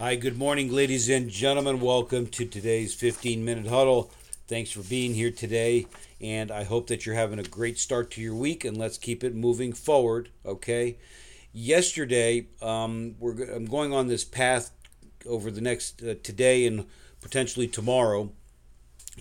Hi, good morning, ladies and gentlemen. Welcome to today's 15 minute huddle. Thanks for being here today, and I hope that you're having a great start to your week, and let's keep it moving forward, okay? Yesterday, um, we're, I'm going on this path over the next uh, today and potentially tomorrow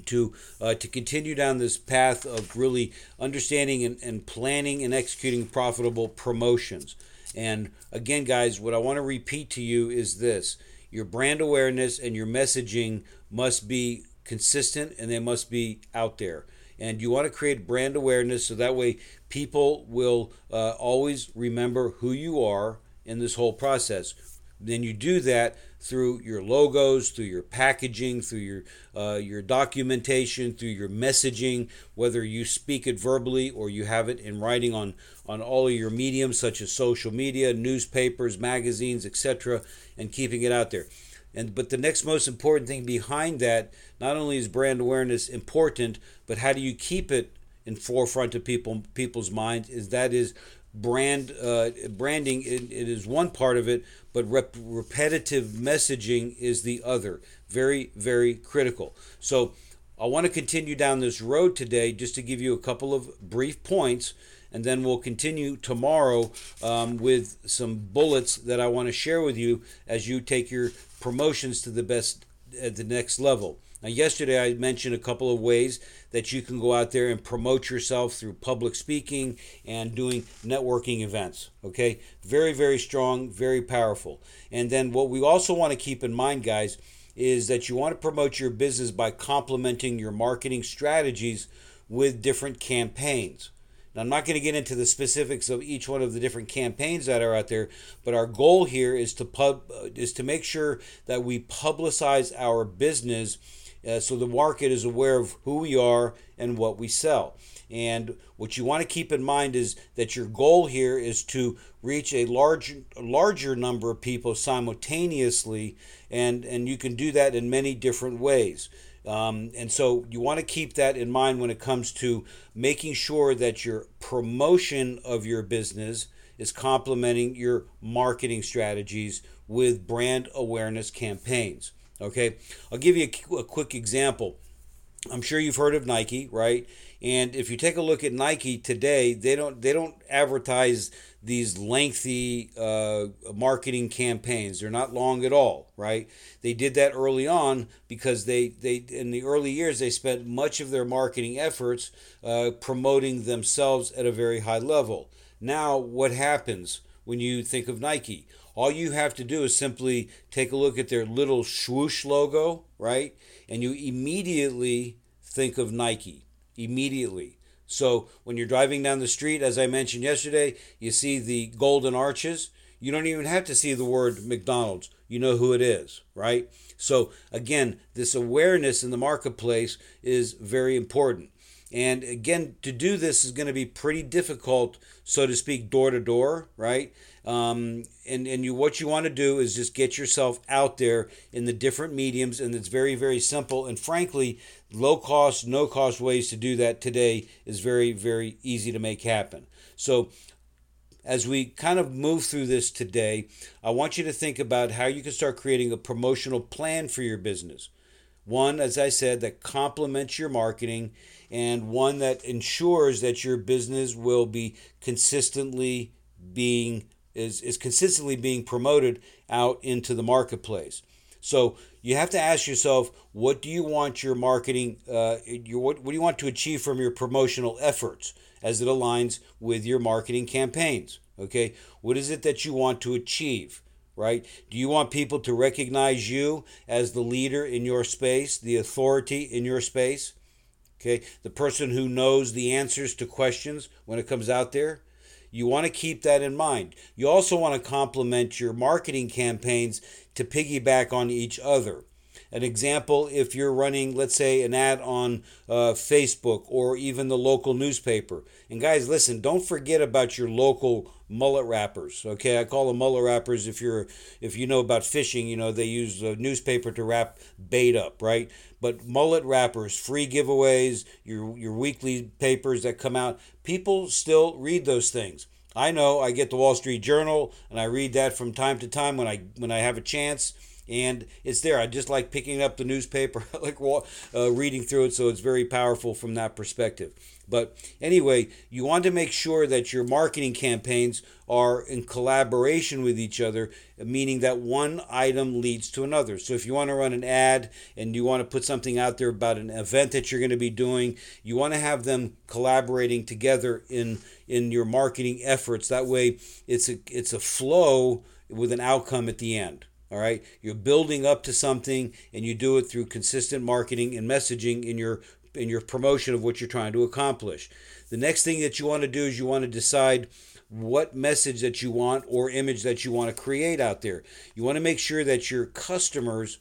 to uh, to continue down this path of really understanding and, and planning and executing profitable promotions. And again, guys, what I want to repeat to you is this your brand awareness and your messaging must be consistent and they must be out there. And you want to create brand awareness so that way people will uh, always remember who you are in this whole process. Then you do that through your logos, through your packaging, through your uh, your documentation, through your messaging, whether you speak it verbally or you have it in writing on on all of your mediums such as social media, newspapers, magazines, etc., and keeping it out there. And but the next most important thing behind that, not only is brand awareness important, but how do you keep it in forefront of people people's minds? Is that is brand uh, branding it, it is one part of it but rep- repetitive messaging is the other. Very very critical. So i want to continue down this road today just to give you a couple of brief points and then we'll continue tomorrow um, with some bullets that i want to share with you as you take your promotions to the best at the next level now, yesterday I mentioned a couple of ways that you can go out there and promote yourself through public speaking and doing networking events. Okay, very, very strong, very powerful. And then what we also want to keep in mind, guys, is that you want to promote your business by complementing your marketing strategies with different campaigns. Now, I'm not going to get into the specifics of each one of the different campaigns that are out there, but our goal here is to pub is to make sure that we publicize our business uh, so the market is aware of who we are and what we sell. And what you want to keep in mind is that your goal here is to reach a large, larger number of people simultaneously, and, and you can do that in many different ways. Um, and so you want to keep that in mind when it comes to making sure that your promotion of your business is complementing your marketing strategies with brand awareness campaigns. Okay, I'll give you a, a quick example. I'm sure you've heard of Nike, right? And if you take a look at Nike today, they don't they don't advertise these lengthy uh, marketing campaigns. They're not long at all, right? They did that early on because they they in the early years they spent much of their marketing efforts uh, promoting themselves at a very high level. Now, what happens when you think of Nike? All you have to do is simply take a look at their little swoosh logo, right? And you immediately think of Nike. Immediately. So when you're driving down the street, as I mentioned yesterday, you see the golden arches. You don't even have to see the word McDonald's. You know who it is, right? So again, this awareness in the marketplace is very important. And again, to do this is going to be pretty difficult, so to speak, door to door, right? Um, and and you what you want to do is just get yourself out there in the different mediums, and it's very very simple. And frankly, low cost, no cost ways to do that today is very very easy to make happen. So. As we kind of move through this today, I want you to think about how you can start creating a promotional plan for your business. One, as I said, that complements your marketing and one that ensures that your business will be consistently being is, is consistently being promoted out into the marketplace. So you have to ask yourself, what do you want your marketing, uh, your, what, what do you want to achieve from your promotional efforts as it aligns with your marketing campaigns? Okay, what is it that you want to achieve? Right? Do you want people to recognize you as the leader in your space, the authority in your space? Okay, the person who knows the answers to questions when it comes out there? You want to keep that in mind. You also want to complement your marketing campaigns to piggyback on each other. An example if you're running, let's say, an ad on uh, Facebook or even the local newspaper. And guys, listen, don't forget about your local mullet wrappers. Okay, I call them mullet wrappers. If you're if you know about fishing, you know they use a newspaper to wrap bait up, right? But mullet wrappers, free giveaways, your your weekly papers that come out, people still read those things. I know I get the Wall Street Journal and I read that from time to time when I when I have a chance and it's there. I just like picking up the newspaper, like uh, reading through it, so it's very powerful from that perspective. But anyway, you want to make sure that your marketing campaigns are in collaboration with each other, meaning that one item leads to another. So if you want to run an ad and you want to put something out there about an event that you're going to be doing, you want to have them collaborating together in in your marketing efforts. That way, it's a it's a flow with an outcome at the end. All right, you're building up to something, and you do it through consistent marketing and messaging in your in your promotion of what you're trying to accomplish. The next thing that you want to do is you want to decide what message that you want or image that you want to create out there. You want to make sure that your customers,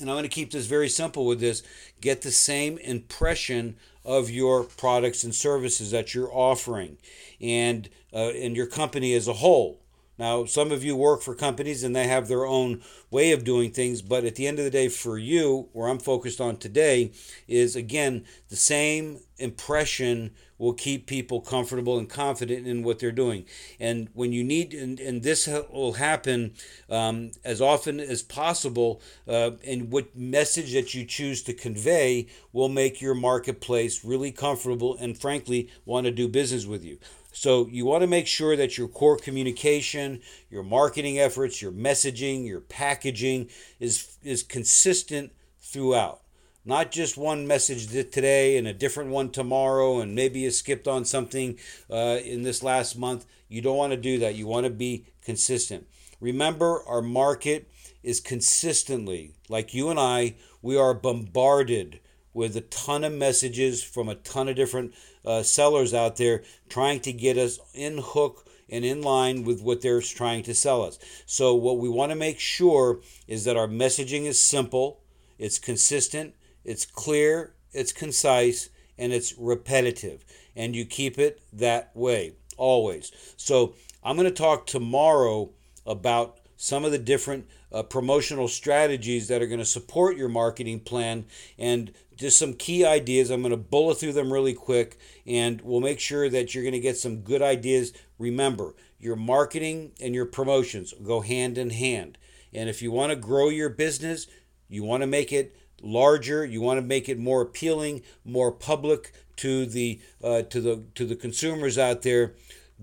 and I'm going to keep this very simple with this, get the same impression of your products and services that you're offering and uh, and your company as a whole. Now, some of you work for companies and they have their own way of doing things, but at the end of the day, for you, where I'm focused on today, is again, the same impression will keep people comfortable and confident in what they're doing. And when you need, and, and this will happen um, as often as possible, uh, and what message that you choose to convey will make your marketplace really comfortable and, frankly, want to do business with you. So you want to make sure that your core communication, your marketing efforts, your messaging, your packaging is is consistent throughout. Not just one message today and a different one tomorrow, and maybe you skipped on something uh, in this last month. You don't want to do that. You want to be consistent. Remember, our market is consistently, like you and I, we are bombarded with a ton of messages from a ton of different uh, sellers out there trying to get us in hook and in line with what they're trying to sell us. So, what we want to make sure is that our messaging is simple, it's consistent, it's clear, it's concise, and it's repetitive. And you keep it that way always. So, I'm going to talk tomorrow about some of the different uh, promotional strategies that are going to support your marketing plan and just some key ideas. I'm going to bullet through them really quick and we'll make sure that you're going to get some good ideas. Remember, your marketing and your promotions go hand in hand. And if you want to grow your business, you want to make it larger, you want to make it more appealing, more public to the uh, to the to the consumers out there,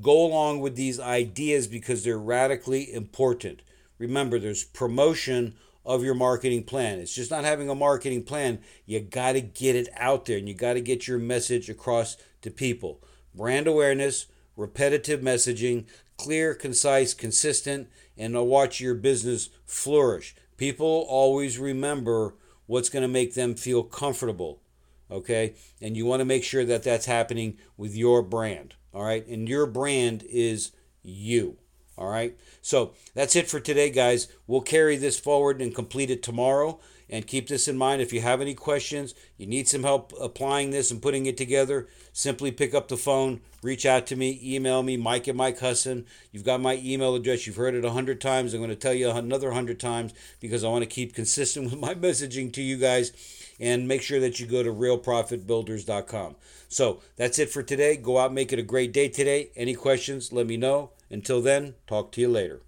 go along with these ideas because they're radically important. Remember, there's promotion of your marketing plan. It's just not having a marketing plan. You got to get it out there and you got to get your message across to people. Brand awareness, repetitive messaging, clear, concise, consistent, and watch your business flourish. People always remember what's going to make them feel comfortable. Okay? And you want to make sure that that's happening with your brand. All right? And your brand is you. All right. So that's it for today, guys. We'll carry this forward and complete it tomorrow. And keep this in mind. If you have any questions, you need some help applying this and putting it together, simply pick up the phone, reach out to me, email me, Mike and Mike Husson. You've got my email address. You've heard it a hundred times. I'm going to tell you another hundred times because I want to keep consistent with my messaging to you guys and make sure that you go to realprofitbuilders.com. So that's it for today. Go out, make it a great day today. Any questions, let me know. Until then, talk to you later.